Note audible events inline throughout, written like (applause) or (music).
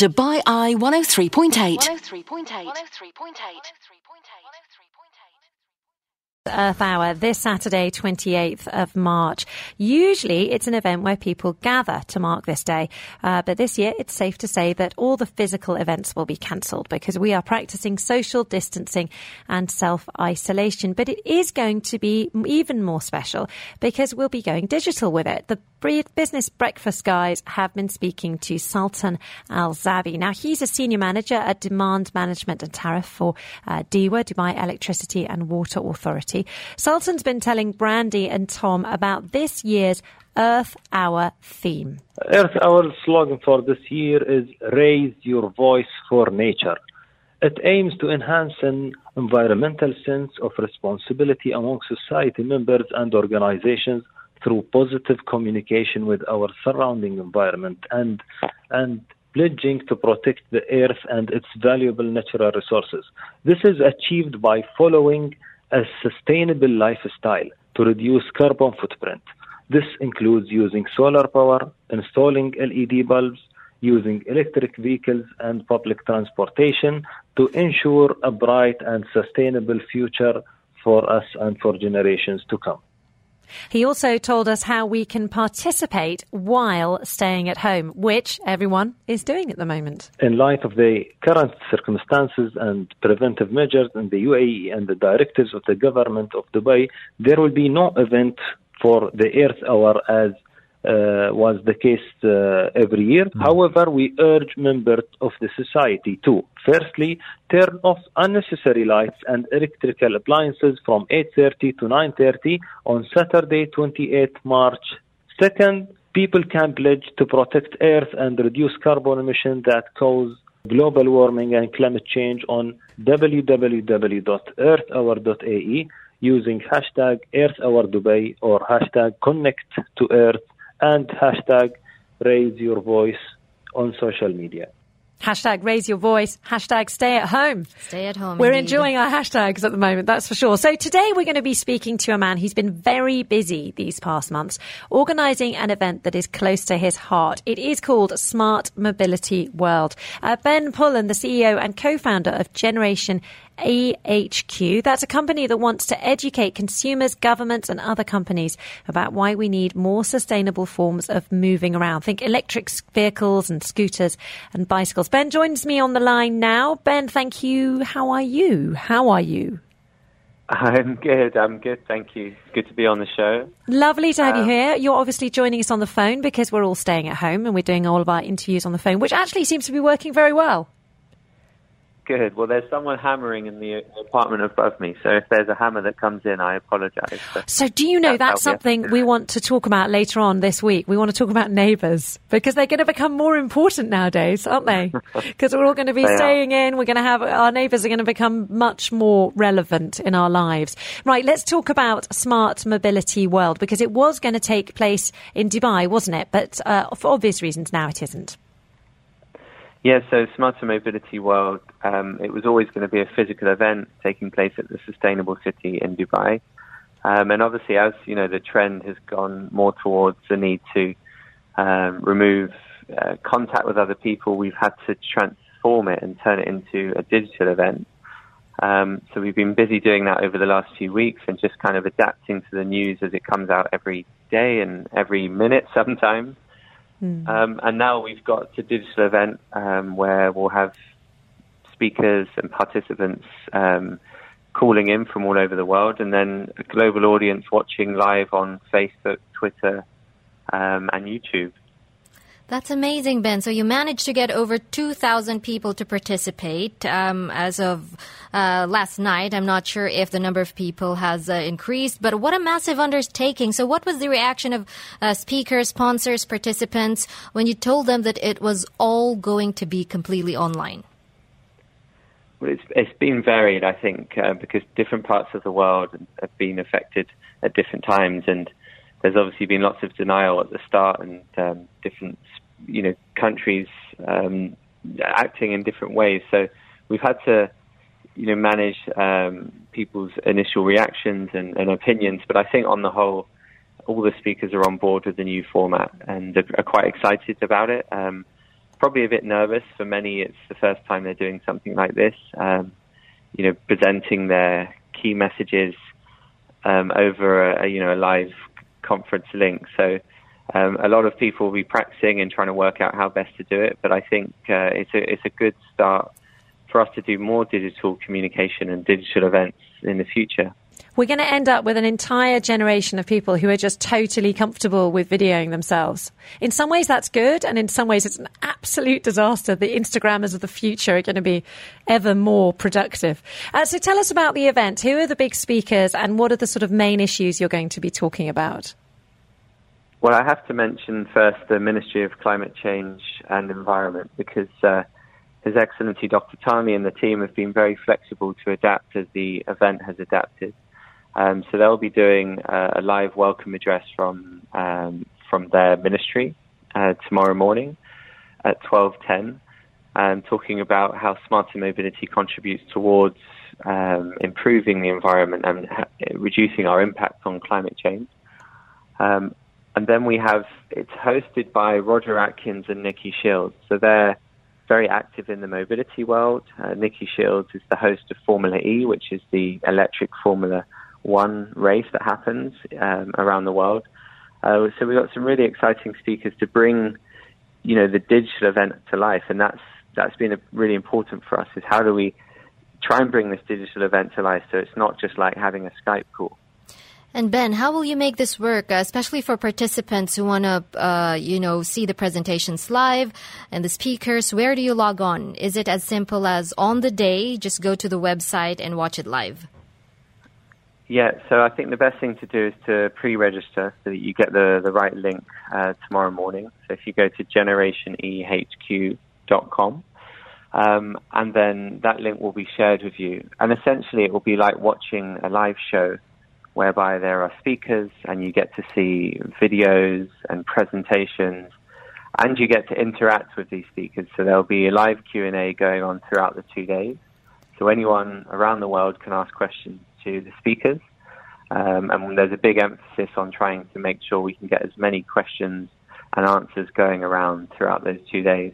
Dubai Eye 103.8. 103.8. Earth Hour this Saturday, 28th of March. Usually it's an event where people gather to mark this day, uh, but this year it's safe to say that all the physical events will be cancelled because we are practicing social distancing and self-isolation. But it is going to be even more special because we'll be going digital with it. The Business Breakfast guys have been speaking to Sultan Al Zabi. Now he's a senior manager at Demand Management and Tariff for uh, DEWA, Dubai Electricity and Water Authority. Sultan's been telling Brandy and Tom about this year's Earth Hour theme. Earth Hour slogan for this year is Raise Your Voice for Nature. It aims to enhance an environmental sense of responsibility among society members and organizations through positive communication with our surrounding environment and and pledging to protect the earth and its valuable natural resources. This is achieved by following a sustainable lifestyle to reduce carbon footprint. This includes using solar power, installing LED bulbs, using electric vehicles and public transportation to ensure a bright and sustainable future for us and for generations to come. He also told us how we can participate while staying at home, which everyone is doing at the moment. In light of the current circumstances and preventive measures in the UAE and the directives of the government of Dubai, there will be no event for the Earth Hour as uh, was the case uh, every year. Mm. However, we urge members of the society to, firstly, turn off unnecessary lights and electrical appliances from 8.30 to 9.30 on Saturday, 28 March. Second, people can pledge to protect Earth and reduce carbon emissions that cause global warming and climate change on www.earthhour.ae using hashtag EarthHourDubai or hashtag Connect to Earth and hashtag raise your voice on social media. Hashtag raise your voice. Hashtag stay at home. Stay at home. We're indeed. enjoying our hashtags at the moment, that's for sure. So today we're going to be speaking to a man who's been very busy these past months, organising an event that is close to his heart. It is called Smart Mobility World. Uh, ben Pullen, the CEO and co-founder of Generation AHQ. That's a company that wants to educate consumers, governments, and other companies about why we need more sustainable forms of moving around. Think electric vehicles and scooters and bicycles. Ben joins me on the line now. Ben, thank you. How are you? How are you? I'm good. I'm good. Thank you. Good to be on the show. Lovely to have um, you here. You're obviously joining us on the phone because we're all staying at home and we're doing all of our interviews on the phone, which actually seems to be working very well. Good. Well, there's someone hammering in the apartment above me, so if there's a hammer that comes in, I apologise. So, do you know that's, that's something we want to talk about later on this week? We want to talk about neighbours because they're going to become more important nowadays, aren't they? (laughs) Because we're all going to be staying are. in. We're going to have our neighbours are going to become much more relevant in our lives. Right. Let's talk about smart mobility world because it was going to take place in Dubai, wasn't it? But uh, for obvious reasons, now it isn't. Yeah, so Smarter Mobility World, um, it was always going to be a physical event taking place at the Sustainable City in Dubai. Um, and obviously, as you know, the trend has gone more towards the need to um, remove uh, contact with other people. We've had to transform it and turn it into a digital event. Um, so we've been busy doing that over the last few weeks and just kind of adapting to the news as it comes out every day and every minute (laughs) sometimes. Mm. Um, and now we've got a digital event um, where we'll have speakers and participants um, calling in from all over the world, and then a global audience watching live on Facebook, Twitter, um, and YouTube. That's amazing, Ben. So you managed to get over 2,000 people to participate um, as of uh, last night. I'm not sure if the number of people has uh, increased, but what a massive undertaking. So what was the reaction of uh, speakers, sponsors, participants when you told them that it was all going to be completely online? Well, it's, it's been varied, I think, uh, because different parts of the world have been affected at different times and there's obviously been lots of denial at the start and um, different you know countries um, acting in different ways. So we've had to you know manage um, people's initial reactions and, and, opinions. But I think on the whole, all the speakers are on board with the new format and are quite excited about it. Um, probably a bit nervous. For many, it's the first time they're doing something like this. Um, you know, presenting their key messages um, over a, a, you know a live conference link. So um, a lot of people will be practicing and trying to work out how best to do it. But I think uh, it's a it's a good start for us to do more digital communication and digital events in the future. We're going to end up with an entire generation of people who are just totally comfortable with videoing themselves. In some ways, that's good, and in some ways, it's an absolute disaster. The Instagrammers of the future are going to be ever more productive. Uh, so, tell us about the event. Who are the big speakers, and what are the sort of main issues you're going to be talking about? Well, I have to mention first the Ministry of Climate Change and Environment because uh, His Excellency Dr. Tami and the team have been very flexible to adapt as the event has adapted. Um, so they'll be doing uh, a live welcome address from um, from their ministry uh, tomorrow morning at 12:10, um, talking about how smarter mobility contributes towards um, improving the environment and ha- reducing our impact on climate change. Um, and then we have it's hosted by Roger Atkins and Nikki Shields. So they're very active in the mobility world. Uh, Nikki Shields is the host of Formula E, which is the electric Formula One race that happens um, around the world. Uh, so we've got some really exciting speakers to bring, you know, the digital event to life, and that's that's been a, really important for us. Is how do we try and bring this digital event to life so it's not just like having a Skype call. And Ben, how will you make this work, uh, especially for participants who want to, uh, you know, see the presentations live and the speakers? Where do you log on? Is it as simple as on the day, just go to the website and watch it live? Yeah, so I think the best thing to do is to pre-register so that you get the, the right link uh, tomorrow morning. So if you go to generationehq.com, um, and then that link will be shared with you. And essentially it will be like watching a live show whereby there are speakers and you get to see videos and presentations and you get to interact with these speakers. So there'll be a live Q&A going on throughout the two days. So anyone around the world can ask questions to the speakers. Um, and there's a big emphasis on trying to make sure we can get as many questions and answers going around throughout those two days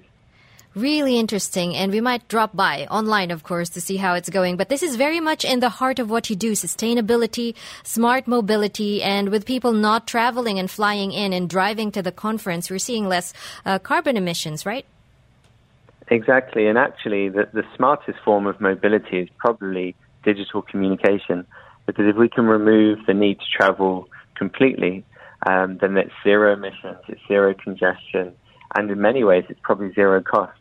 really interesting. And we might drop by online, of course, to see how it's going. But this is very much in the heart of what you do sustainability, smart mobility, and with people not traveling and flying in and driving to the conference, we're seeing less uh, carbon emissions, right? Exactly. And actually, the, the smartest form of mobility is probably digital communication. Because if we can remove the need to travel completely, um, then it's zero emissions, it's zero congestion, and in many ways, it's probably zero cost.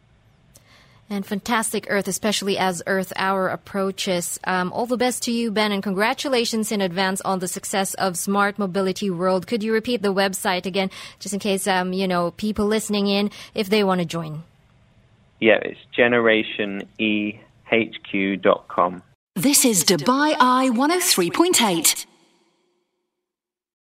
And fantastic Earth, especially as Earth Hour approaches. Um, all the best to you, Ben, and congratulations in advance on the success of Smart Mobility World. Could you repeat the website again, just in case um, you know people listening in if they want to join? Yeah, it's generationehq.com. This is Dubai Eye 103.8.